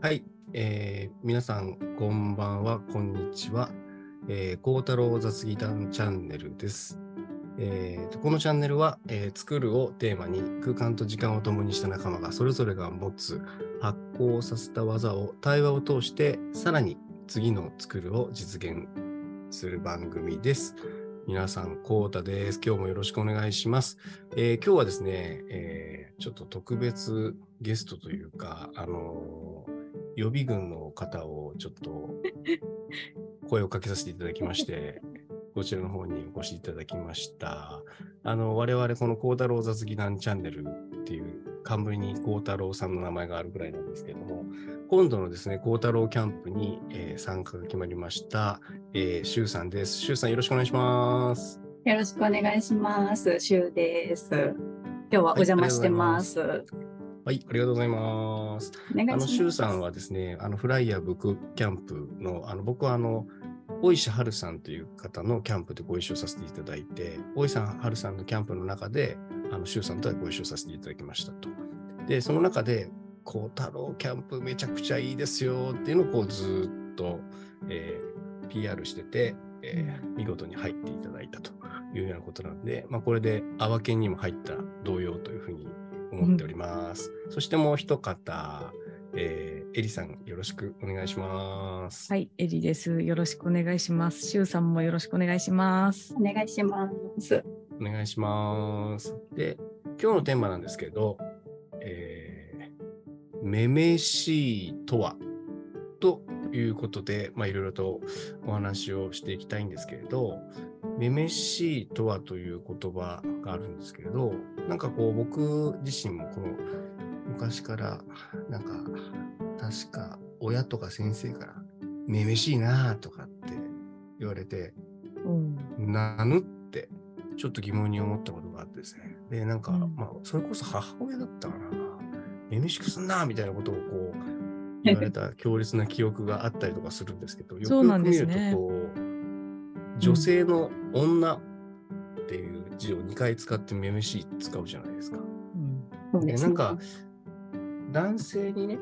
はい、えー皆さんこんばんは、こんにちは。えー、孝太郎雑技団チャンネルです。えーとこのチャンネルは、えー作るをテーマに空間と時間を共にした仲間がそれぞれが持つ発行させた技を対話を通してさらに次の作るを実現する番組です。皆さん、こうたです。今日もよろしくお願いします。えー今日はですね、えーちょっと特別ゲストというか、あのー予備軍の方をちょっと 声をかけさせていただきまして、こちらの方にお越しいただきました。あの、我々この孝太郎雑技団チャンネルっていう冠に孝太郎さんの名前があるぐらいなんですけれども、今度のですね、孝太郎キャンプに、えー参加が決まりました、えー、シュウさんです。シュウさんよろしくお願いします。よろしくお願いします。しゅうです。今日はお邪魔してます。はい、ありがとうございます。あの、します。シュウさんはですね、あの、フライヤーブックキャンプの、あの、僕はあの、大石春さんという方のキャンプでご一緒させていただいて、大石さん、春さんのキャンプの中で、あの、シュウさんとはご一緒させていただきましたと。で、その中で、こう、太郎キャンプめちゃくちゃいいですよっていうのをこう、ずーっと、えー PR してて、えー見事に入っていただいたというようなことなので、まあ、これで、阿波県にも入った同様というふうに思っております。そしてもう一方、えー、エリさん、よろしくお願いします。はい、エリです。よろしくお願いします。シュウさんもよろしくお願いします。お願いします。お願いします。で、今日のテーマなんですけど、えー、めめしいとは？ということで、まあ、いろいろとお話をしていきたいんですけれど、めめしいとはという言葉があるんですけれど、なんかこう僕自身もこの昔からなんか確か親とか先生からめめしいなとかって言われて、うん、なぬってちょっと疑問に思ったことがあってですね。で、なんか、うんまあ、それこそ母親だったかな。めめしくすんなみたいなことをこう 言われた強烈な記憶があったりとかするんですけど、よくよく見るとこう、女性の女っていう字を2回使ってめめしい使うじゃないですか。うん、ねなんか、男性にね、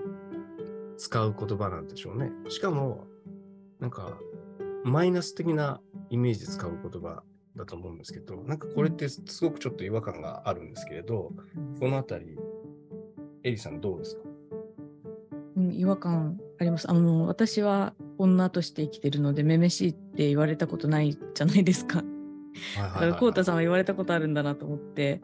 使う言葉なんでしょうね。しかも、なんか、マイナス的なイメージで使う言葉だと思うんですけど、なんかこれってすごくちょっと違和感があるんですけれど、このあたり、エリさんどうですか？うん、違和感あります。あの私は女として生きてるので、めめしいって言われたことないじゃないですか。だから、こうたさんは言われたことあるんだなと思って、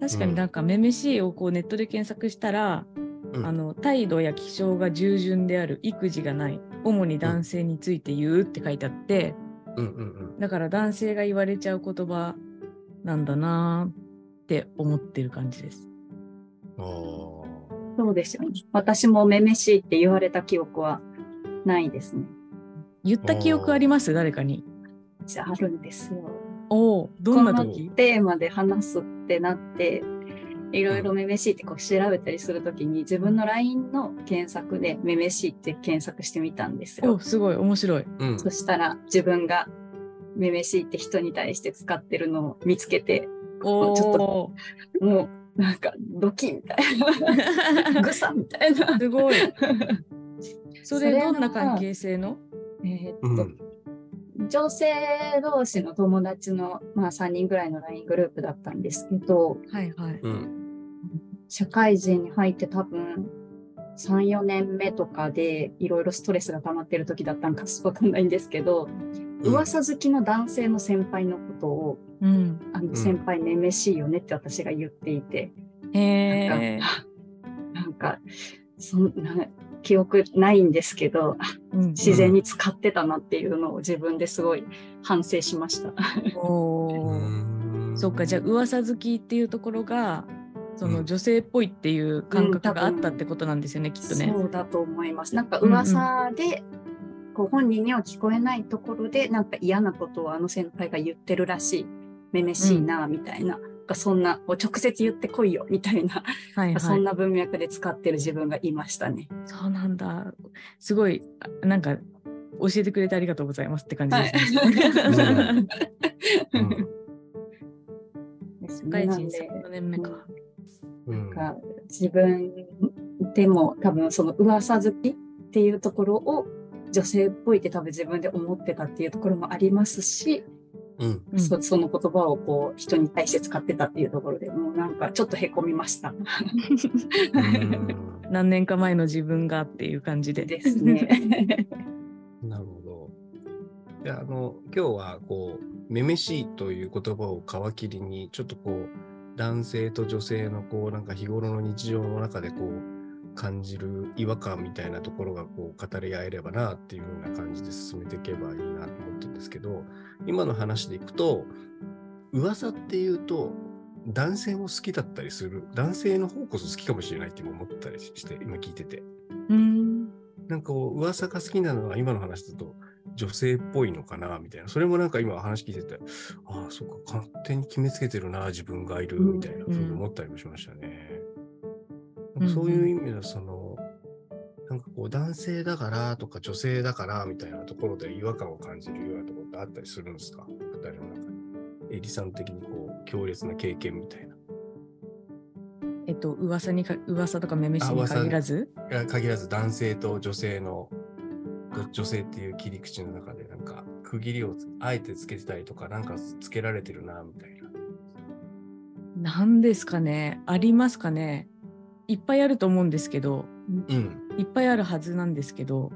確かになんか、めめしいをこうネットで検索したら、うんあの態度や気性が従順である育児がない主に男性について言うって書いてあって、うんうんうん。だから男性が言われちゃう言葉なんだなーって思ってる感じです。そうですよね。私もめめしいって言われた記憶はないですね。言った記憶あります？誰かに？じゃああるんですよ。おお、どんなこの時テーマで話すってなって、いろいろめめしいってこう調べたりするときに自分の LINE の検索でめめしいって検索してみたんですよお。すごい面白い。うんそしたら自分がめめしいって人に対して使ってるのを見つけて、おちょっお、もうなんかドキみたいな、ぐさみたいな。すごい。それそれはどんな関係性の？えーっと、うん。女性同士の友達の、まあ、3人ぐらいの LINE グループだったんですけど、はいはい。うん。社会人に入って多分3、4年目とかでいろいろストレスが溜まってる時だったんかわかんないんですけど、うん。噂好きの男性の先輩のことを、うん。んあの先輩めめしいよねって私が言っていて、へえ。なんか、そんな記憶ないんですけど、うん自然に使ってたなっていうのを自分ですごい反省しました。おそっかじゃあ噂好きっていうところがそうんの女性っぽいっていう感覚があったってことなんですよね、きっとね。そうだと思います。なんか噂で、こう本人には聞こえないところで、なんか嫌なことをあの先輩が言ってるらしい、めめしいな、みたいな。がそんな、こう直接言ってこいよ、みたいな、はいはい。そんな文脈で使ってる自分がいましたね。そうなんだ。すごいあなんか教えてくれてありがとうございますって感じですね。うんです社会人ねなんで3年目か。うんなんか自分でも多分その噂好きっていうところを女性っぽいって多分自分で思ってたっていうところもありますし、うん。うんそその言葉をこう人に対して使ってたっていうところでもうなんかちょっとへこみました。うん 何年か前の自分がっていう感じで。ですね。なるほど。であの今日はこう「めめしい」という言葉を皮切りにちょっとこう男性と女性のこうなんか日頃の日常の中でこう感じる違和感みたいなところがこう語り合えればなっていう風な感じで進めていけばいいなと思ってるんですけど今の話でいくと噂っていうと男性も好きだったりする男性の方こそ好きかもしれないって今思ったりして今聞いてて。うんなんかこう噂が好きなのは今の話だと女性っぽいのかなみたいな。それもなんか今話聞いてて、ああ、そっか、勝手に決めつけてるな、自分がいるみたいなふうに思ったりもしましたね。なんかそういう意味では、その、なんかこう男性だからとか女性だからみたいなところで違和感を感じるようなところってあったりするんですか？二人の中に。エリさん的にこう強烈な経験みたいな。えっと噂にか噂とかめめしに限らず？いや限らず男性と女性のど女性っていう切り口の中でなんか区切りをあえてつけてたりとかなんかつけられてるなみたいな。何ですかねありますかねいっぱいあると思うんですけどうん。いっぱいあるはずなんですけど、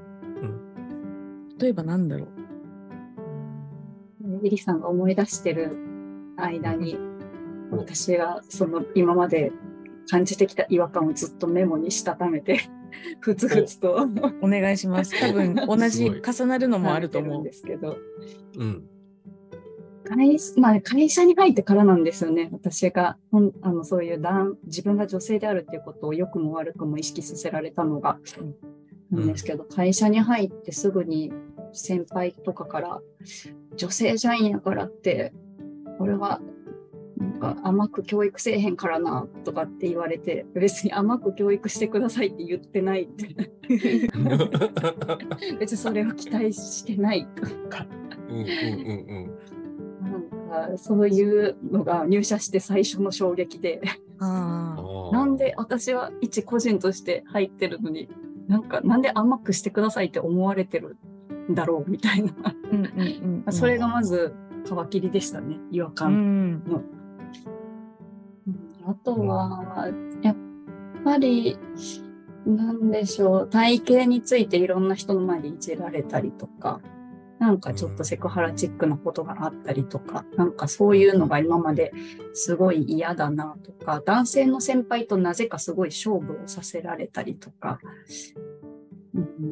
例えばなんだろう。エリさんが思い出してる間に、うん。私はその今まで感じてきた違和感をずっとメモにしたためて、ふつふつと。お願いします。多分同じ重なるのもあると考思う。んですけど、うん。会まあ、会社に入ってからなんですよね。私がほんあのそういう男自分が女性であるっていうことを良くも悪くも意識させられたのが、うんなんですけど、会社に入ってすぐに先輩とかから女性社員やからって、これはなんか甘く教育せえへんからなとかって言われて、別に甘く教育してくださいって言ってないって、別にそれを期待してないとか。うんうんうんなんかそういうのが入社して最初の衝撃で。なんで私は一個人として入ってるのに、なんかなんで甘くしてくださいって思われてるんだろうみたいな。あうんうんうんそれがまず皮切りでしたね、違和う感。んうんあとは、やっぱり、なんでしょう、体型についていろんな人の前でいじられたりとか、なんかちょっとセクハラチックなことがあったりとか、なんかそういうのが今まですごい嫌だなとか、男性の先輩となぜかすごい勝負をさせられたりとか、うん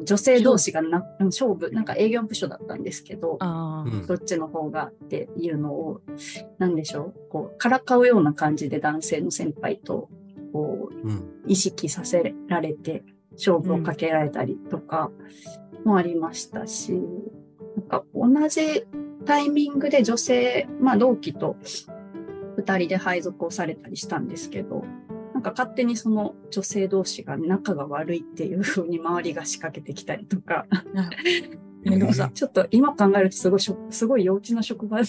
女性同士がな勝負、なんか営業部署だったんですけど、どっちの方がっていうのを、なんでしょう、こう、からかうような感じで男性の先輩と、こう、うん。意識させられて、勝負をかけられたりとかもありましたし、なんか同じタイミングで女性、まあ同期と二人で配属をされたりしたんですけど、なんか勝手にその女性同士が仲が悪いっていう風に周りが仕掛けてきたりとか、あめんどくさちょっと今考えるとすごいしょ、すごい幼稚な職場う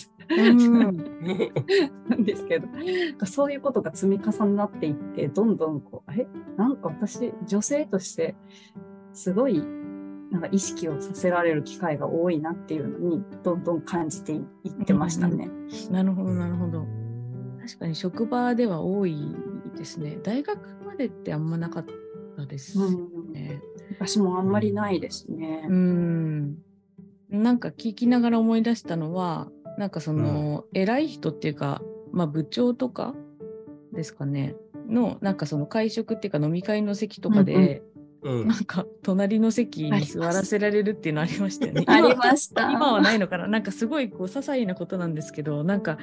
んなんですけど、そういうことが積み重なっていって、どんどんこう、え、なんか私、女性として、すごい、なんか意識をさせられる機会が多いなっていうのに、どんどん感じていってましたね。なるほどなるほど。確かに職場では多いですね。大学までってあんまなかったですうんね私もあんまりないですね。う。ん。なんか聞きながら思い出したのはなんかその、偉い人っていうか、まあ、部長とかですかね。のなんかその会食っていうか飲み会の席とかで、うんなんか隣の席に座らせられるっていうのありましたよね。あり今ました。今はないのかな？なんかすごいこう些細なことなんですけどなんか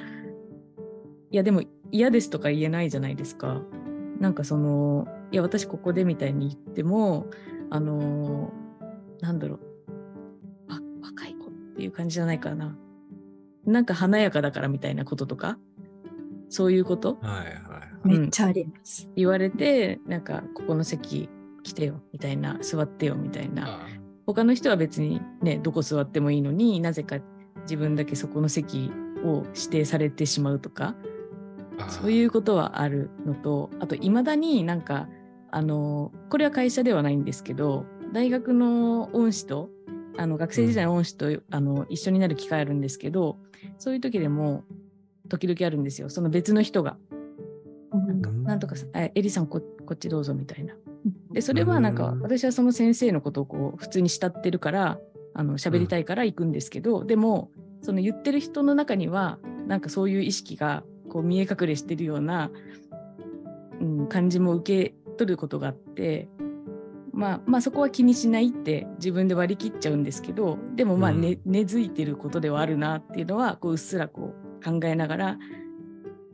いやでも嫌ですとか言えないじゃないですか。なんかそのいや私ここでみたいに言ってもあのなんだろうあ若い子っていう感じじゃないかな。なんか華やかだからみたいなこととか？そういうこと？はいはいはい。めっちゃあります。言われてなんかここの席来てよみたいな座ってよみたいな。あ他の人は別にねどこ座ってもいいのになぜか自分だけそこの席を指定されてしまうとかあそういうことはあるのとあといまだになんかあのこれは会社ではないんですけど大学の恩師とあの学生時代の恩師と、あの一緒になる機会あるんですけどそういう時でも時々あるんですよ。その別の人が。なんかなんとかさ、エリさんここっちどうぞみたいな。でそれはなんか私はその先生のことをこう普通に慕ってるからあの喋りたいから行くんですけど、でもその言ってる人の中にはなんかそういう意識がこう見え隠れしてるような、うん、感じも受け取ることがあってまあ、まあそこは気にしないって自分で割り切っちゃうんですけどでもまあ根、根付いてることではあるなっていうのはこううっすらこう考えながら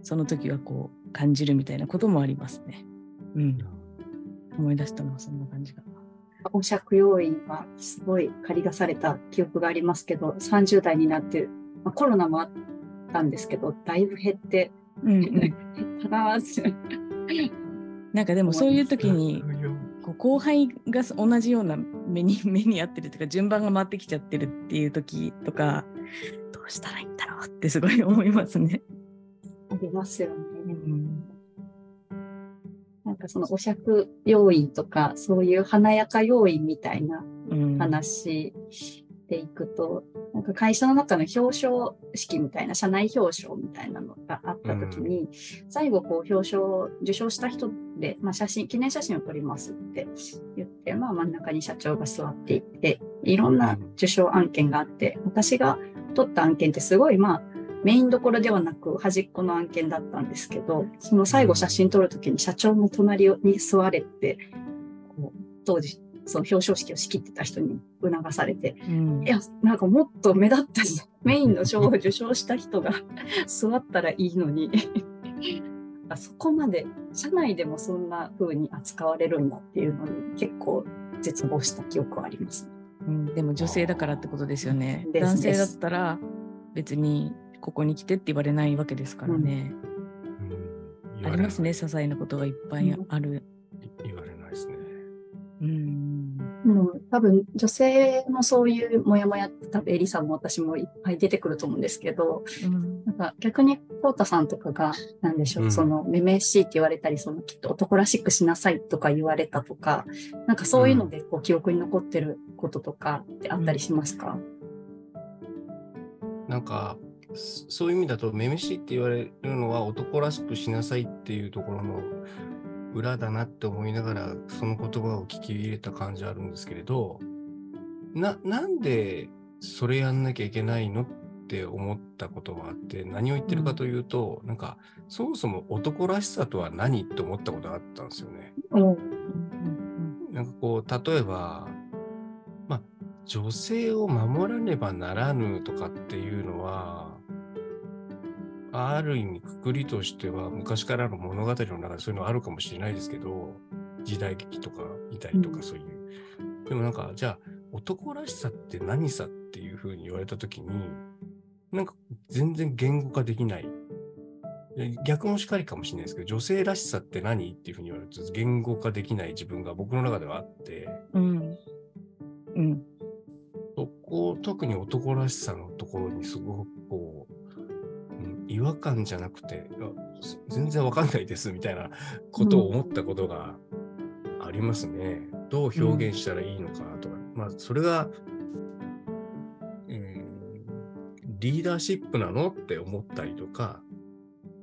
その時はこう感じるみたいなこともありますね。うん、思い出したのはそんな感じかな。お借用員はすごい借り出された記憶がありますけど30代になって、まあ、コロナもあったんですけどだいぶ減って、うんうん、減ったななんかでもそういう時にこう後輩が同じような目に 目に合ってるというか順番が回ってきちゃってるっていう時とかどうしたらいいんだろうってすごい思いますね。ありますよね。うんかそのお酌要因とかそういう華やか要因みたいな話でいくと、うん、なんか会社の中の表彰式みたいな社内表彰みたいなのがあった時に、うん、最後こう表彰受賞した人で、まあ、写真記念写真を撮りますって言って、まあ、真ん中に社長が座っていていろんな受賞案件があって私が撮った案件ってすごいまあメインどころではなく端っこの案件だったんですけど、その最後写真撮るときに社長の隣に座れって、当時、その表彰式を仕切ってた人に促されて、うん、いや、なんかもっと目立った メインの賞を受賞した人が 座ったらいいのに。そこまで、社内でもそんな風に扱われるんだっていうのに結構絶望した記憶はあります、うん、でも女性だからってことですよね。男性だったら別にここに来てって言われないわけですからね。うん、ありますね、些細なことがいっぱいある。言われないですね。うん。もう多分女性もそういうモヤモヤって多分エリさんも私もいっぱい出てくると思うんですけど、うん、なんか逆にコウタさんとかが何でしょう、うん、そのめめしいって言われたりそのきっと男らしくしなさいとか言われたとかなんかそういうのでこう記憶に残ってることとかってあったりしますか、うん、なんかそういう意味だと、めめしいって言われるのは男らしくしなさいっていうところの裏だなって思いながら、その言葉を聞き入れた感じあるんですけれど、な、なんでそれやんなきゃいけないのって思ったことがあって、何を言ってるかというと、うん、なんか、そもそも男らしさとは何って思ったことがあったんですよね。うん、なんかこう、例えば、まあ、女性を守らねばならぬとかっていうのは、ある意味くくりとしては昔からの物語の中でそういうのあるかもしれないですけど時代劇とか見たりとかそういう、うん、でもなんかじゃあ男らしさって何さっていうふうに言われた時になんか全然言語化できない。逆もしかりかもしれないですけど女性らしさって何っていうふうに言われると言語化できない自分が僕の中ではあって、うん。うん、そこ特に男らしさのところにすごくこう違和感じゃなくて、全然わかんないですみたいなことを思ったことがありますね。うん、どう表現したらいいのかとか、うん、まあ、それが、うん、リーダーシップなのって思ったりとか、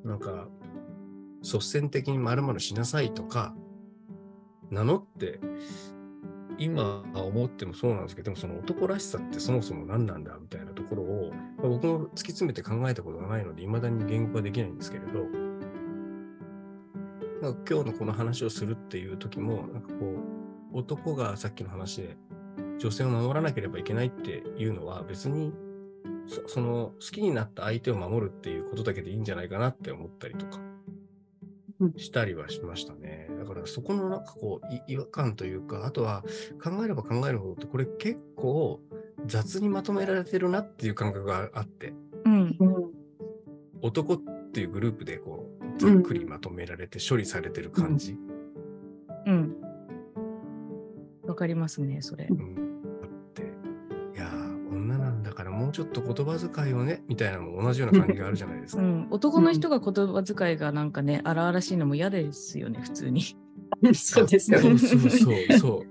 なんか、率先的に〇〇しなさいとか、なのって今思ってもそうなんですけど、でもその男らしさってそもそも何なんだみたいなところを、まあ、僕も突き詰めて考えたことがないので、未だに言語化できないんですけれど、なんか今日のこの話をするっていう時も、なんかこう、男がさっきの話で女性を守らなければいけないっていうのは別にその好きになった相手を守るっていうことだけでいいんじゃないかなって思ったりとか。したりはしましたね。だからそこのなんかこう違和感というか、あとは考えれば考えるほどこれ結構雑にまとめられてるなっていう感覚があって、うん、男っていうグループでこうざっくりまとめられて処理されてる感じ。うん。わ、かりますね、それ。うんもうちょっと言葉遣いをねみたいなのも同じような感じがあるじゃないですか。うん、男の人が言葉遣いがなんかね、荒々しいのも嫌ですよね、普通に。そうですよね。そうそうそう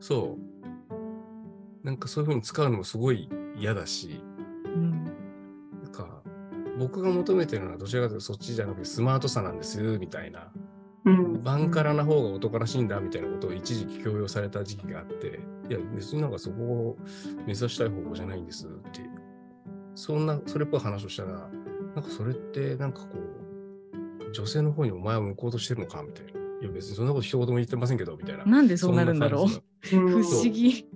そう。なんかそういうふうに使うのもすごい嫌だし、うんなんか僕が求めてるのはどちらかというとそっちじゃなくてスマートさなんですみたいな、うん。バンカラな方が男らしいんだみたいなことを一時期強要された時期があって、いや別になんかそこを目指したい方向じゃないんですっていう、そんな、それっぽい話をしたら、なんかそれってなんかこう、女性の方にお前は向こうとしてるのかみたいな。いや別にそんなこと一言も言ってませんけど、みたいな。なんでそうなるんだろう不不思議。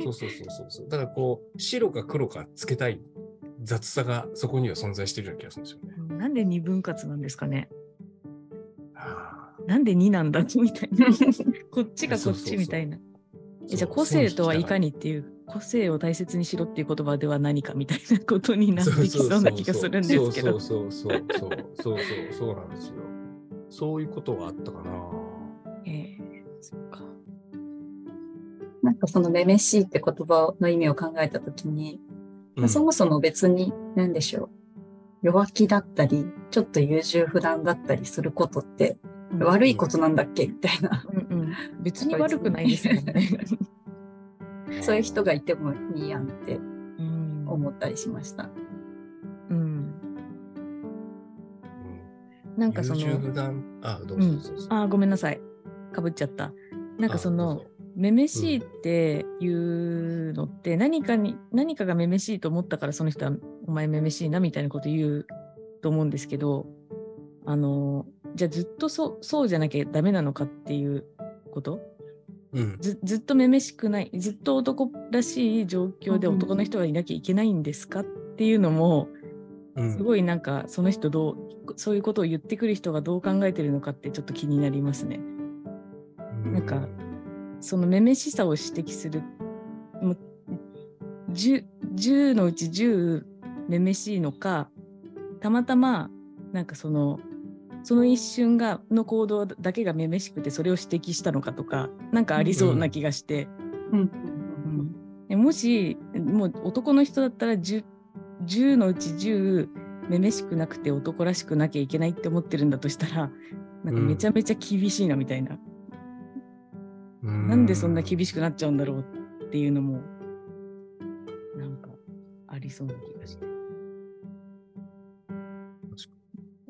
そうそうそうそうそう。だからこう、白か黒かつけたい雑さがそこには存在してるような気がするんですよね。うんなんで二分割なんですかねあなんで2なんだみたいな。こっちがこっちみたいな。えじゃあ個性とはいかにっていう個性を大切にしろっていう言葉では何かみたいなことになってきそうな気がするんですけど。そうそうそうそう。そうそうそうなんですよそういうことはあったかなええー、そっかなんかその「めめしい」って言葉の意味を考えた時に、うん、そもそも別に何でしょう弱気だったりちょっと優柔不断だったりすることって悪いことなんだっけ？みたいな。うんうん、別に悪くないですもんね。そういう人がいてもいいやんってうん。思ったりしました。うん、うんなんかそのあ、どうぞどうぞ。どうぞ。あーごめんなさい。かぶっちゃった。なんかそのめめしいっていうのって何かに何かがめめしいと思ったからその人はお前めめしいなみたいなこと言うと思うんですけどあのじゃあずっとそうそうじゃなきゃダメなのかっていうこと？うん。ずずっとめめしくないずっと男らしい状況でうん男の人がいなきゃいけないんですかっていうのもうん。すごいなんかその人どうそういうことを言ってくる人がどう考えてるのかってちょっと気になりますね。なんかそのめめしさを指摘するもう 10, 10のうち10めめしいのかたまたまなんかそのその一瞬がの行動だけがめめしくてそれを指摘したのかとかなんかありそうな気がして、うんうんでもしもう男の人だったら 10, 10のうち10めめしくなくて男らしくなきゃいけないって思ってるんだとしたらなんかめちゃめちゃ厳しいなみたいな、なんでそんな厳しくなっちゃうんだろうっていうのもなんかありそうな気がして。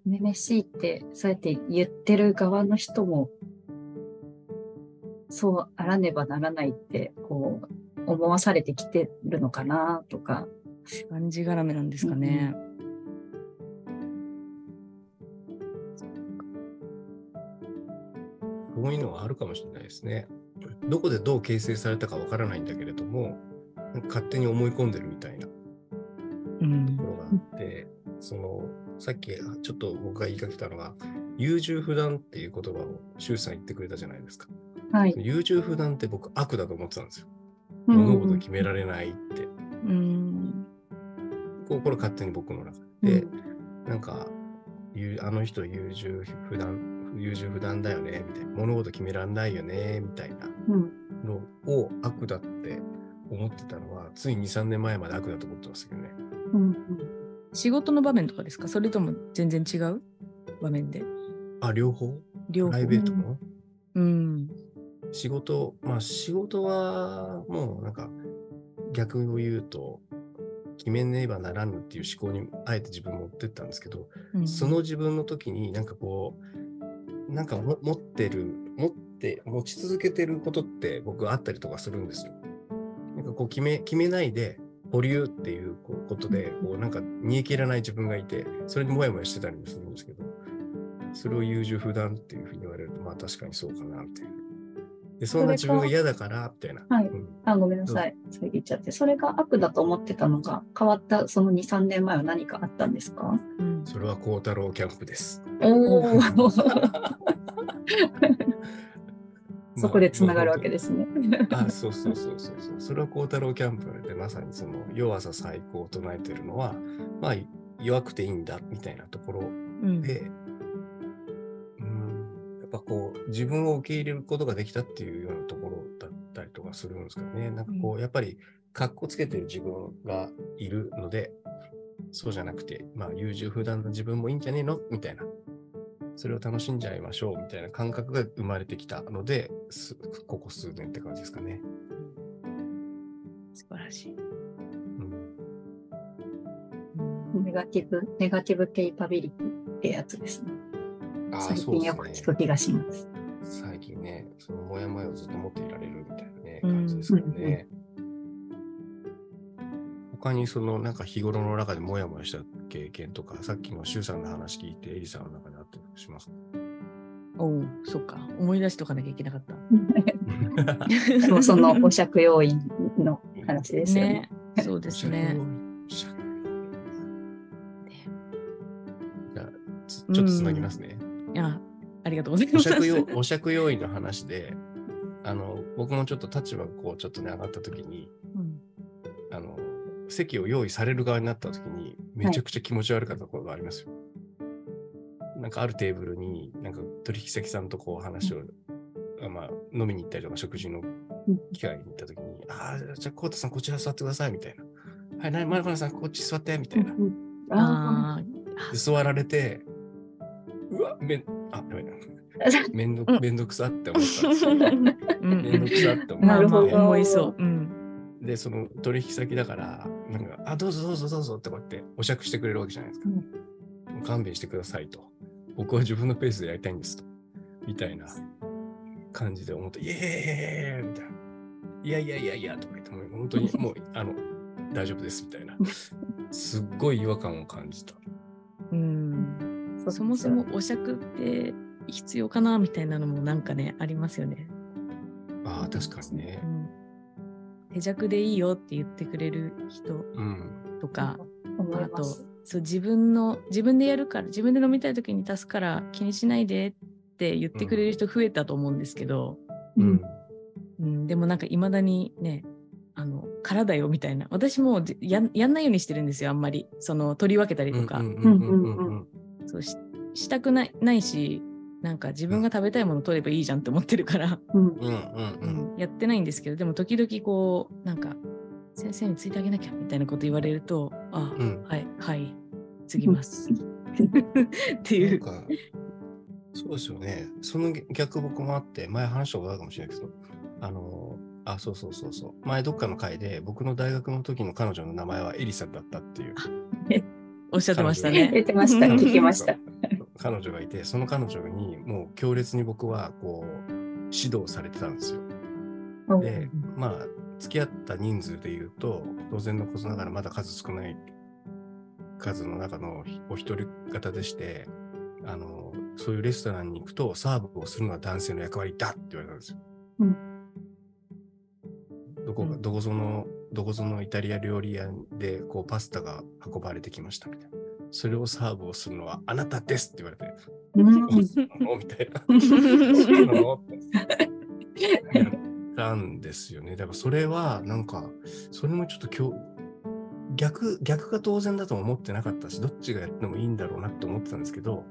めめしいって、そうやって言ってる側の人も、そうあらねばならないって、こう、思わされてきてるのかなとか、がんじがらめなんですかね。そういうのはあるかもしれないですね。どこでどう形成されたかわからないんだけれども、勝手に思い込んでるみたいなとうんころがあって、そのさっきちょっと僕が言いかけたのが、優柔不断っていう言葉を周さん言ってくれたじゃないですか。はい。優柔不断って僕悪だと思ってたんですよ。うん物事を決められないって。うんこうこれ勝手に僕の中で。で、なんか、ゆあの人優柔不断、優柔不断だよね、みたいな。物事決めらんないよね、みたいなうんのを悪だって思ってたのは、つい2、3年前まで悪だと思ってますけどね。うん仕事の場面とかですか？それとも全然違う？場面で。あ、両方？両方。プライベートも？うん。仕事、まあ仕事はもうなんか逆を言うと、決めねばならぬっていう思考にあえて自分持ってったんですけど、うん。その自分の時になんかこう、なんかも持ってる、持って、持ち続けてることって僕あったりとかするんですよ。なんかこう決め、決めないで保留っていうこうことで、こうなんか煮え切らない自分がいて、それにもやもやしてたりもするんですけど、それを優柔不断っていうふうに言われると、まあ確かにそうかな、みたいな。で、そんな自分が嫌だから、みたいな。はいうんあ、ごめんなさい。それ言っちゃって。それが悪だと思ってたのが変わったその2、3年前は何かあったんですか？うんそれは孝太郎キャンプです。おお。まあそこでつながるわけですね。あ、そうそうそうそうそう。それは孝太郎キャンプでまさにその弱さ最高を唱えてるのは、まあ弱くていいんだみたいなところうんで、うん、やっぱこう自分を受け入れることができたっていうようなところだったりとかするんですかね。なんかこう、やっぱりかっこつけてる自分がいるので、そうじゃなくて、まあ優柔不断な自分もいいんじゃねえの？みたいな。それを楽しんじゃいましょうみたいな感覚が生まれてきたので、すここ数年って感じですかね。素晴らしい。うんネガティブ、ネガティブケイパビリティってやつですね。ああ、最近。よく聞く気がします。最近ね、そのモヤモヤをずっと持っていられるみたいなね、うん感じですよね。他にそのなんか日頃の中でモヤモヤした経験とか、さっきの周さんの話聞いて、エリさんの中であったりしますか？おお、そっか。思い出しとかなきゃいけなかった。でもそのお借要因の話ですよね。ね。そうですね。じゃあ、つちょっとつなぎますね。いや、ありがとうございおます。お借用員の話で、あの、僕もちょっと立場がこう、ちょっとね、上がった時に、うんあの、席を用意される側になった時に、めちゃくちゃ気持ち悪かったことがありますよ。なんかあるテーブルに、なんか取引先さんとこう話を、あまあ、飲みに行ったりとか食事の機会に行った時に、ああ、じゃあ、コウタさんこちら座ってください、みたいな。はい、なに、マルコナさんこっち座って、みたいな。うんああで座られて、うわ、めん、あ、やばいな。めんどうんめんどくさって思ったんですあ。よ。うんめんどくさって思まあまあなるほど思いそう。うん。で、その取引先だから、あ、どうぞどうぞどうぞってこうやってお酌してくれるわけじゃないですか。もう勘弁してくださいと。僕は自分のペースでやりたいんですと。みたいな感じで思って、イエーイみたいな。いやいやいやいやとか言って、もう本当に もう、あの、大丈夫ですみたいな。すっごい違和感を感じた。うん。そもそもお酌って必要かなみたいなのもなんかね、ありますよね。ああ、確かにねう。ん。手酌でいいよって言ってくれる人うん。とか、思いあと。そう自分の自分でやるから自分で飲みたい時に足すから気にしないでって言ってくれる人増えたと思うんですけど、うん。うん、でもなんかいまだにねあの空だよみたいな私もじやんやんないようにしてるんですよあんまりその取り分けたりとか、うんうんうんうんうんそうししたくないないしなんか自分が食べたいもの取ればいいじゃんって思ってるから、うんうんうんうんうんやってないんですけどでも時々こうなんか先生についてあげなきゃみたいなこと言われるとあ、うんはいはい継ぎますっていう。か、そうですよね。その逆僕もあって、前話したことあるかもしれないけど、あの、あ、そうそうそうそう。前どっかの回で、僕の大学の時の彼女の名前はエリさんだったっていう。おっしゃってました言ね。ってました。うん聞きました。彼女がいて、その彼女にもう強烈に僕はこう、指導されてたんですよ。で、まあ、付き合った人数で言うと、当然のことながらまだ数少ない数の中のお一人方でして、あの、そういうレストランに行くと、サーブをするのは男性の役割だって言われたんですよ。うんどこどこぞの、どこぞのイタリア料理屋で、こう、パスタが運ばれてきましたみたいな。それをサーブをするのはあなたですって言われて、うんおみたいな。そうなの？ってやったんですよね。だからそれはなんか、それもちょっと今日、逆、逆が当然だとも思ってなかったし、どっちがやってもいいんだろうなって思ってたんですけど、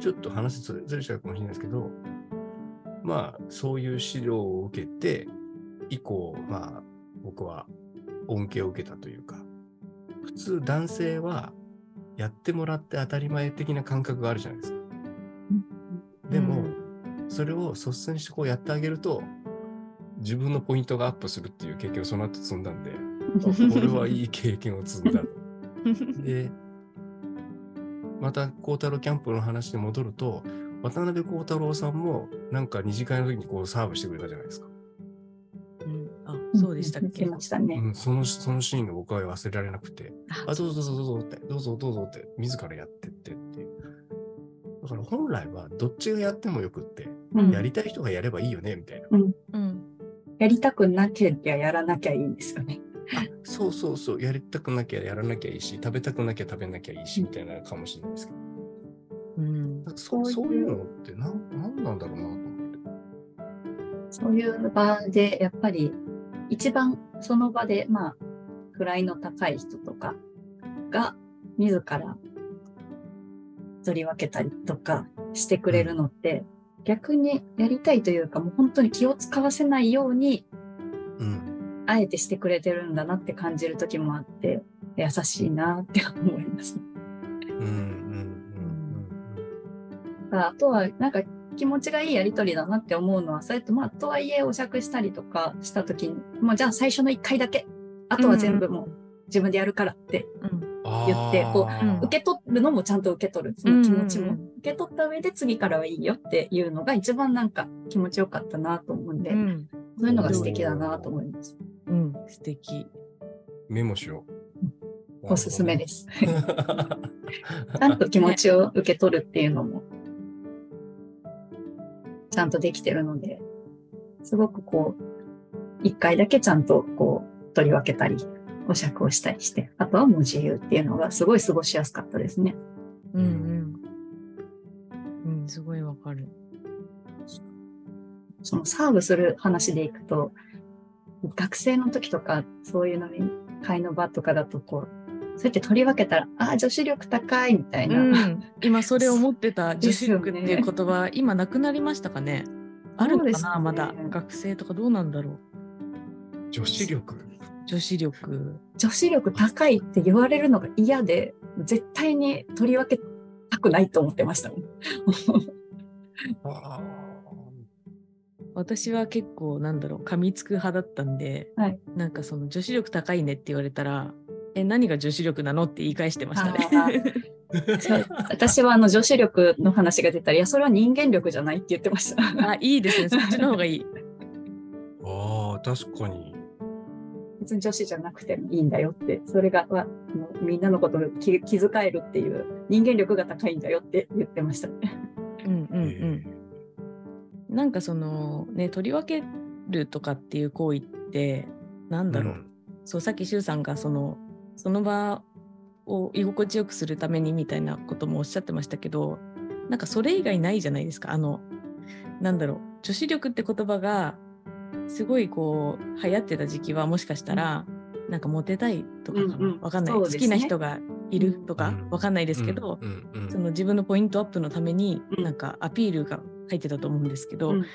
ちょっと話ずれちゃうかもしれないですけど、まあ、そういう指導を受けて、以降、まあ、僕は恩恵を受けたというか、普通男性はやってもらって当たり前的な感覚があるじゃないですか。でも、それを率先してこうやってあげると、自分のポイントがアップするっていう経験をその後積んだんで、あこれはいい経験を積んだと。で、また孝太郎キャンプの話に戻ると、渡辺孝太郎さんもなんか二次会の時にこうサーブしてくれたじゃないですか。そうでしたっけ？ましたね。うん、そのそのシーンが僕は忘れられなくて、ああ、どうぞどうぞどうぞって、どうぞどうぞって、自らやってってっていう。だから本来はどっちがやってもよくって、うん。やりたい人がやればいいよね、みたいな。うん。やりたくなけりゃやらなきゃいいんですよね。あそうそうそう、やりたくなきゃやらなきゃいいし、食べたくなきゃ食べなきゃいいし、みたいなかもしれないですけど、うん。そそういうそういうのってなんなんなんだろうなと思って。そういう場で、やっぱり一番その場で、まあ、位の高い人とかが自ら取り分けたりとかしてくれるのって、逆にやりたいというか、もう本当に気を使わせないように、うん。あえてしてくれてるんだなって感じる時もあって、優しいなって思います。うんうんうんあとは、なんか気持ちがいいやり取りだなって思うのはそうやってまあとはいえお酌したりとかした時にもうじゃあ最初の1回だけあとは全部もう自分でやるからって言ってこううん受け取るのもちゃんと受け取るその気持ちも受け取った上で次からはいいよっていうのが一番なんか気持ちよかったなと思うんで、うん、そういうのが素敵だなと思います。うん、素敵。メモしよう。おすすめです。す。ちゃんと気持ちを受け取るっていうのも、ちゃんとできてるので、すごくこう、一回だけちゃんとこう、取り分けたり、お釈をしたりして、あとはもう自由っていうのがすごい過ごしやすかったですね。うんうん。うん、すごいわかる。そのサーブする話でいくと、学生の時とか、そういう飲み会の場とかだと、こう、そうやって取り分けたら、ああ、女子力高いみたいな。うん、今それ思ってた 女子力っていう言葉、今なくなりましたかね？あるのかな、ね。まだ。学生とかどうなんだろう？女子力。女子力。女子力高いって言われるのが嫌で、絶対に取り分けたくないと思ってましたもん。あ私は結構なんだろう噛みつく派だったんで、はい。なんかその女子力高いねって言われたらえ何が女子力なのって言い返してましたね。私はあの女子力の話が出たら、いや、それは人間力じゃないって言ってました。あいいですねそっちの方がいい。あー、確かに。別に女子じゃなくてもいいんだよって、それが、わあのみんなのことを気気遣えるっていう人間力が高いんだよって言ってましたね。うんうんうん。えなんかそのね取り分けるとかっていう行為ってなんーだろう、んそうさっき周さんがそのその場を居心地よくするためにみたいなこともおっしゃってましたけどなんかそれ以外ないじゃないですか。あのなんだろう。女子力って言葉がすごいこう流行ってた時期はもしかしたら、なんかモテたいとかかな、うんうん。わかんない、ね。好きな人がいるとかうん。わかんないですけど、うんうんうん。その自分のポイントアップのためにうん。なんかアピールが入ってたと思うんですけど、うん。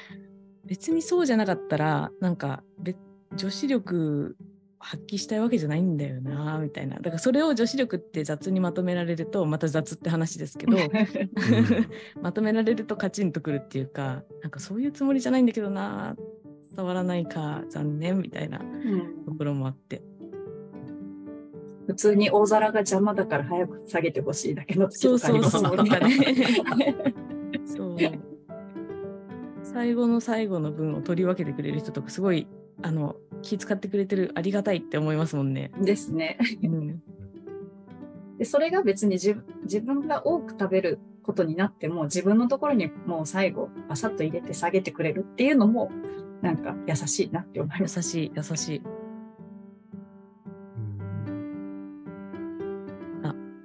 別にそうじゃなかったらなんかべ女子力発揮したいわけじゃないんだよなみたいな。だからそれを女子力って雑にまとめられるとまた雑って話ですけど まとめられるとカチンとくるっていうかなんかそういうつもりじゃないんだけどな伝わらないか残念みたいなうん。ところもあって。普通に大皿が邪魔だから早く下げてほしいだけの時そうとかありそうますもんそう そう。最後の最後の分を取り分けてくれる人とかすごいあの気遣ってくれてるありがたいって思いますもんね。ですね。うんでそれが別に自分自分が多く食べることになっても自分のところにもう最後バサッと入れて下げてくれるっていうのもなんか優しいなって思い優ます。しい優しい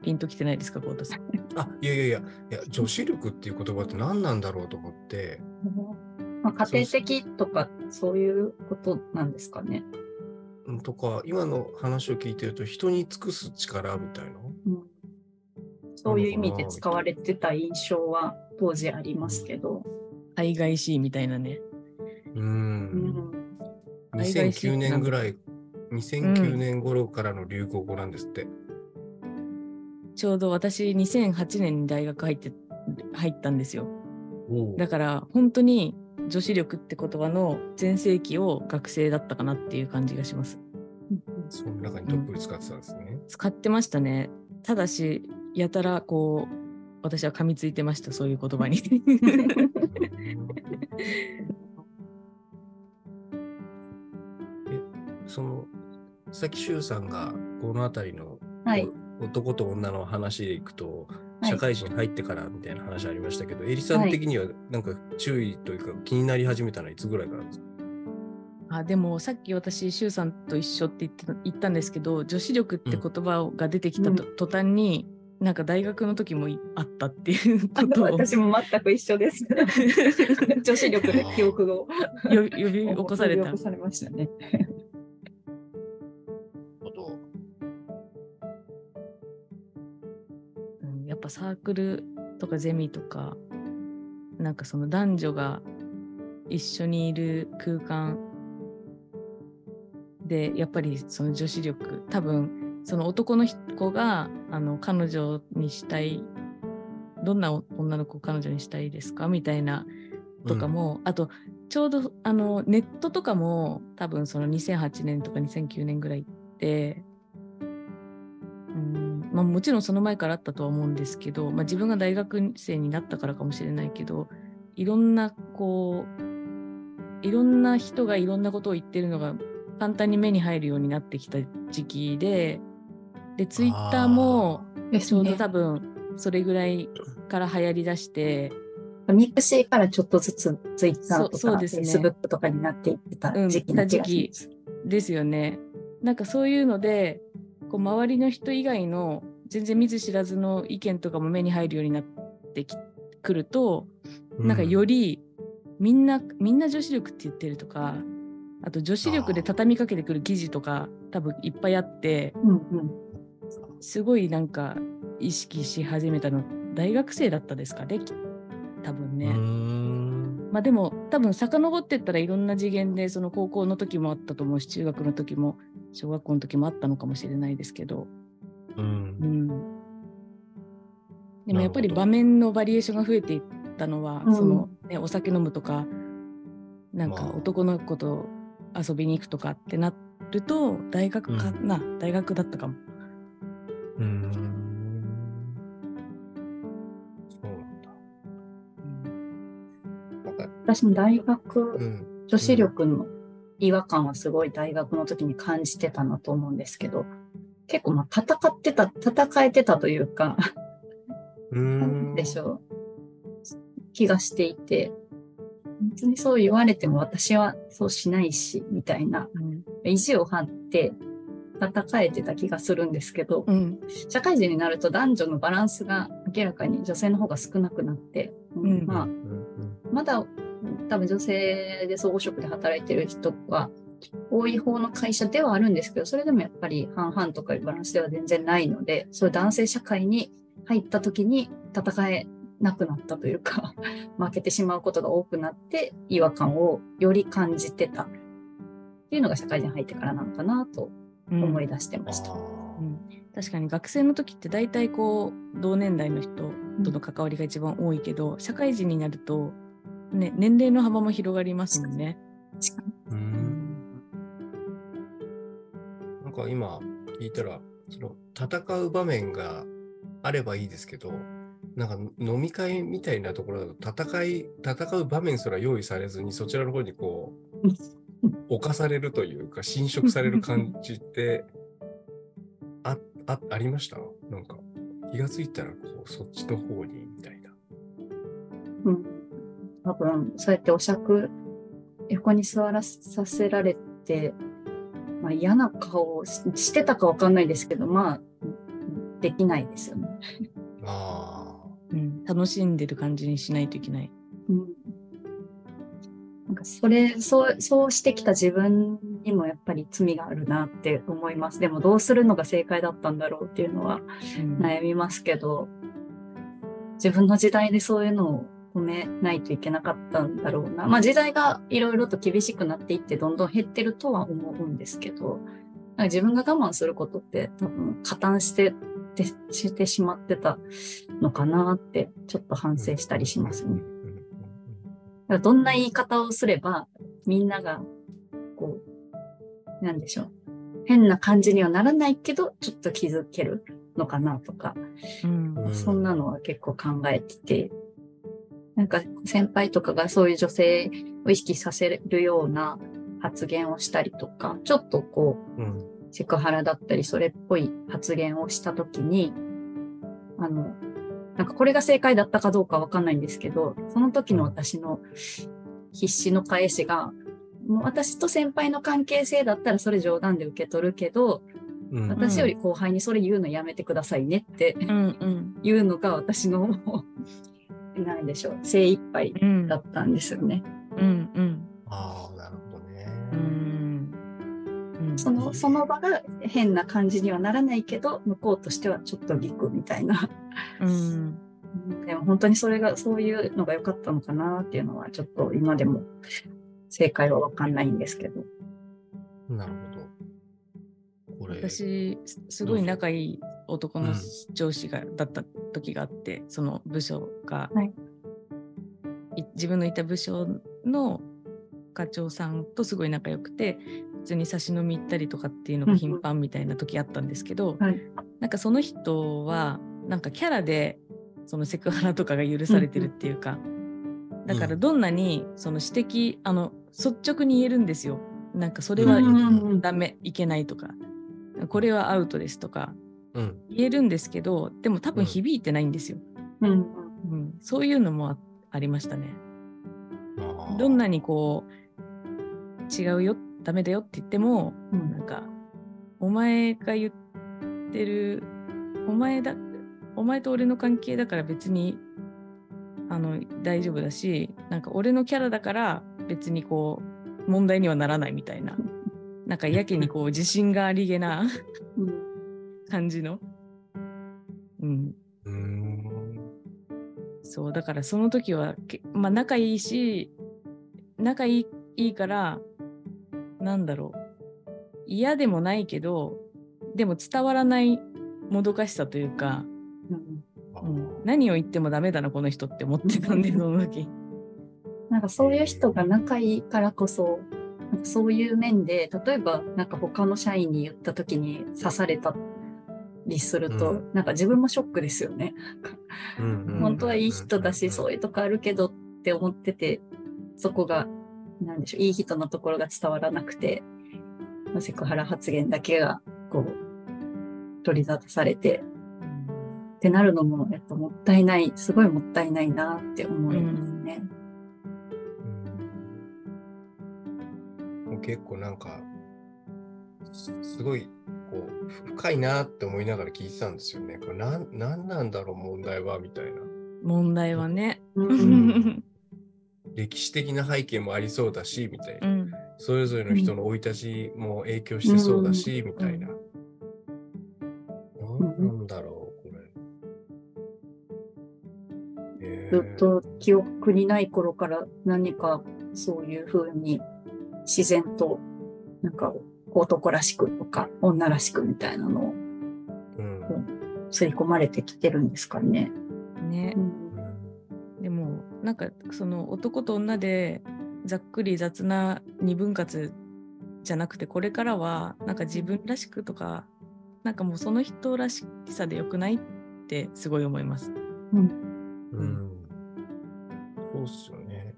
ピンときてないですか、コートさん。あいやいやいやいや女子力っていう言葉って何なんだろうと思って まあ、家庭的とかそういうことなんですかね。うんとか今の話を聞いてると人に尽くす力みたいな？うん。そういう意味で使われてた印象は当時ありますけど。海外しいみたいなね。ううん。ん海外しい2009年ぐらい2009年頃からの流行語なんですって、ちょうど私2008年に大学入って入ったんですよ。だから本当に女子力って言葉の全盛期を学生だったかなっていう感じがします。その中にどっぷり使ってたんですね、使ってましたね。ただし、やたらこう、私は噛みついてました、そういう言葉に。えそのさっき周さんがこの辺りのはい。男と女の話でいくと、はい社会人入ってからみたいな話ありましたけど、エリさん的にはなんか注意というか気になり始めたのはいつぐらいからですか、あでもさっき私、周さんと一緒って言ってた言ったんですけど、女子力って言葉が出てきたと、途端に、なんか大学の時もいあったっていうあことを私も全く一緒です。女子力で記憶を呼び呼び起こされた 呼び起こ。されましたね。ぱサークルとかゼミとかなんかその男女が一緒にいる空間でやっぱりその女子力多分その男の子があの彼女にしたいどんな女の子を彼女にしたいですかみたいなとかも、あとちょうどあのネットとかも多分その2008年とか2009年ぐらいってうん、まあ、もちろんその前からあったとは思うんですけど、まあ、自分が大学生になったからかもしれないけどいろんなこういろんな人がいろんなことを言ってるのが簡単に目に入るようになってきた時期ででツイッターもちょうど多分それぐらいから流行りだして。ミクシーからちょっとずつツイッターとかフそうそうですねとかになっていってた時期気がします。ですよね。なんかそういうのでこう周りの人以外の全然見ず知らずの意見とかも目に入るようになってきくると、なんかよりみんなみんな女子力って言ってるとかあと女子力で畳みかけてくる記事とか多分いっぱいあってうんうん。すごいなんか意識し始めたの大学生だったですかねき多分ね。うんまあでも多分遡ってったらいろんな次元でその高校の時もあったと思うし中学の時も小学校の時もあったのかもしれないですけど、ううん。ん、でもやっぱり場面のバリエーションが増えていったのは、うん。そのね、お酒飲むとかなんかまあ。男の子と遊びに行くとかってなると大学かな、大学だったかも。うん。そうなんだ。私も大学、うん。女子力の違和感はすごい大学の時に感じてたなと思うんですけど、結構まあ戦ってた、戦えてたというか、うなん。ん。でしょう、気がしていて、別にそう言われても私はそうしないし、みたいな。うん意地を張って戦えてた気がするんですけど、うん。社会人になると男女のバランスが明らかに女性の方が少なくなって、うん。まあうんうんまだ多分女性で総合職で働いてる人は多い方の会社ではあるんですけど、それでもやっぱり半々とかいうバランスでは全然ないので、そういう男性社会に入った時に戦えなくなったというか、負けてしまうことが多くなって違和感をより感じてたっていうのが社会人入ってからなのかなとうん思い出してました。あうん確かに学生の時って大体こう同年代の人との関わりが一番多いけど、社会人になると、ね、年齢の幅も広がりますもんね。か今聞いたら、その戦う場面があればいいですけど、なんか飲み会みたいなところだと戦い、戦う場面すら用意されずにそちらの方にこう、侵されるというか侵食される感じってああありました？なんか気がついたらこうそっちの方にみたいな。うん。多分、そうやってお酌、横に座らさせられて、まあ嫌な顔をししてたかわかんないですけど、まあ、できないですよね。あうん、楽しんでる感じにしないといけない。うん。なんかそれ、そう、そうしてきた自分にもやっぱり罪があるなって思います。でもどうするのが正解だったんだろうっていうのはうん悩みますけど、自分の時代でそういうのを止めないといけなかったんだろうな。まあ時代がいろいろと厳しくなっていってどんどん減ってるとは思うんですけど、なんか自分が我慢することって多分加担しててしてしまってたのかなってちょっとあ。反省したりしますね。どんな言い方をすればみんながこう、なんでしょう。変な感じにはならないけど、ちょっと気づけるのかなとか、うんうんそんなのは結構考えてて、なんか先輩とかがそういう女性を意識させるような発言をしたりとか、ちょっとこう、うんセクハラだったり、それっぽい発言をしたときに、あの、なんかこれが正解だったかどうかわかんないんですけど、その時の私の必死の返しが、もう私と先輩の関係性だったらそれ冗談で受け取るけど、うん私より後輩にそれ言うのやめてくださいねってうんうん。いうのが私の、なんでしょう、精一杯うんだったんですよね。うんうんああ、なるほどね。うんうんその、その場が変な感じにはならないけど、向こうとしてはちょっとギクみたいな。うん でも本当にそれが、そういうのが良かったのかなっていうのは、ちょっと今でも正解はわかんないんですけど。なるほど。これ、私すすごい仲いい男の上司が、だった時があってその部署が、はい。い自分のいた部署の課長さんとすごい仲良くて普通に差し飲み行ったりとかっていうのが頻繁みたいな時あったんですけど、はい。なんかその人はなんかキャラでそのセクハラとかが許されてるっていうか、だからどんなにその指摘あの率直に言えるんですよ。なんかそれはうんダメいけないとかこれはアウトですとかうん。言えるんですけどでも多分響いてないんですよ、うん。うん。そういうのもあありましたね。どんなにこう違うよダメだよって言ってもうん。なんかお前が言ってるお前だお前と俺の関係だから別にあの大丈夫だしなんか俺のキャラだから別にこう問題にはならないみたいな。なんかやけにこう自信がありげな。うん感じの？うん。うーん。そうだからその時はけまあ仲いいし仲いいいいからなんだろう。嫌でもないけどでも伝わらないもどかしさというか、うん何を言ってもダメだなこの人って思ってたんでその時。なんかそういう人が仲いいからこそ、なんかそういう面で、例えばなんか他の社員に言った時に刺されたりすると、うん。なんか自分もショックですよね。うんうん。本当はいい人だし、そういいうとこあるけどって思ってて、そこが、なんでしょう、いい人のところが伝わらなくて、セクハラ発言だけが、こう、取り沙汰されて、ってなるのも、やっぱもったいない、すごいもったいないなって思いますね。もう結構なんか、すすごい、こう、ふ深いなって思いながら聞いてたんですよね。これなん、なんなんだろう、問題は、みたいな。問題はね、ううんん歴史的な背景もありそうだし、みたいな。うんそれぞれの人の生い立ちも影響してそうだし、みたいな。なんなんだろう、これ。えずっと記憶にない頃から何かそういう風に自然となんか男らしくとか女らしくみたいなのをうん刷り込まれてきてるんですかね。ねうんでもなんかその男と女でざっくり雑な二分割じゃなくてこれからはなんか自分らしくとかなんかもうその人らしさでよくないってすごい思います。うん。そうっすよね。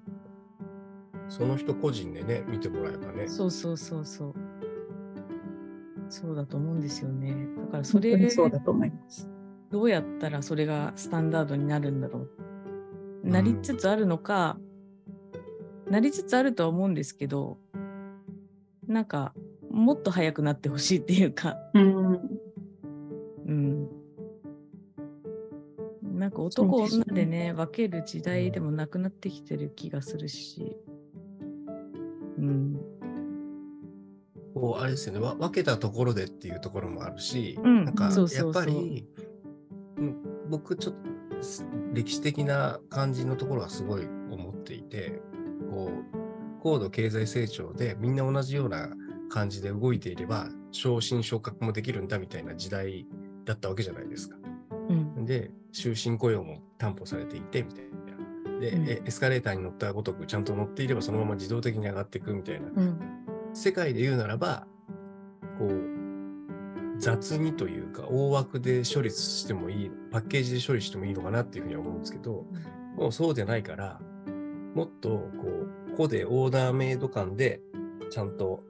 その人個人でね、見てもらえばね。そうそうそうそう。そうだと思うんですよね。だからそれにそうだと思います。どうやったらそれがスタンダードになるんだろう。なりつつあるのか、なりつつあるとは思うんですけど、なんかもっと早くなってほしいっていうか、うん。うん。なんか男女でね、分ける時代でもなくなってきてる気がするし、うん。こう、あれですよね、わ分けたところでっていうところもあるし、うんなんかやっぱり、うん僕ちょっとす歴史的な感じのところはすごい思っていて、こう、高度経済成長でみんな同じような感じで動いていれば、昇進昇格もできるんだみたいな時代だったわけじゃないですか。うん。で、終身雇用も担保されていてみたいな。で、うんえエスカレーターに乗ったごとくちゃんと乗っていればそのまま自動的に上がっていくみたいなうん。世界で言うならば、こう、雑にというか、大枠で処理してもいい、パッケージで処理してもいいのかなっていうふうには思うんですけど、もうそうじゃないから、もっと、こう、個でオーダーメイド感で、ちゃんと、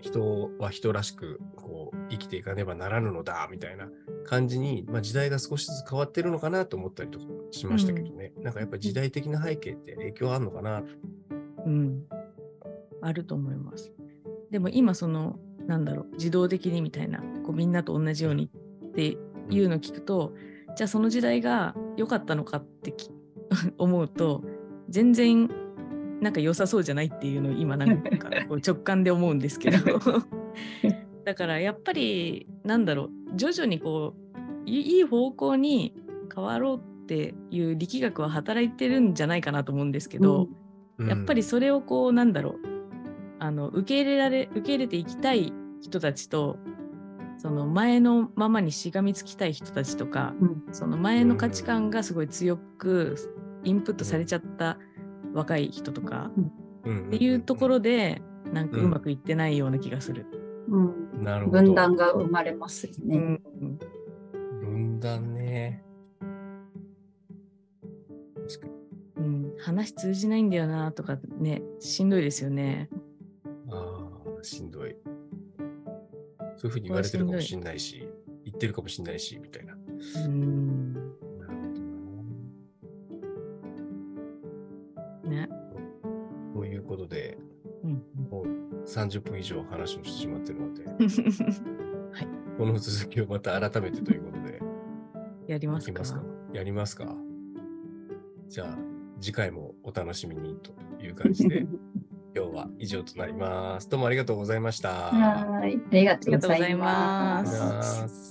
人は人らしく、こう、生きていかねばならぬのだ、みたいな感じに、まあ時代が少しずつ変わってるのかなと思ったりとかしましたけどね。なんかやっぱり時代的な背景って影響あるのかな。うん。あると思います。でも今その、なんだろう、自動的にみたいな、こうみんなと同じようにっていうのを聞くと、じゃあその時代が良かったのかってき 思うと、全然なんか良さそうじゃないっていうのを今なんかこう直感で思うんですけど。だからやっぱりなんだろう徐々にこういいい方向に変わろうっていう力学は働いてるんじゃないかなと思うんですけど、やっぱりそれをこうなんだろうあの受け入れられ受け入れていきたい人たちとその前のままにしがみつきたい人たちとか、うんその前の価値観がすごい強くインプットされちゃった若い人とかうんっていうところでなんかうまくいってないような気がする。うん、なるほど。分断が生まれますよね。うん分断ね。確かに。うん、話通じないんだよなとかねしんどいですよね。しんどい。そういうふうに言われてるかもしれないし、言ってるかもしれないし、みたいな。うん。なるほどな。ね。ということで、うんもう30分以上話をしてしまってるので、う んこの続きをまた改めてということで、やりますか。やりますか。じゃあ、次回もお楽しみにという感じで、今日は以上となります。どうもありがとうございました。はい、ありがとうございます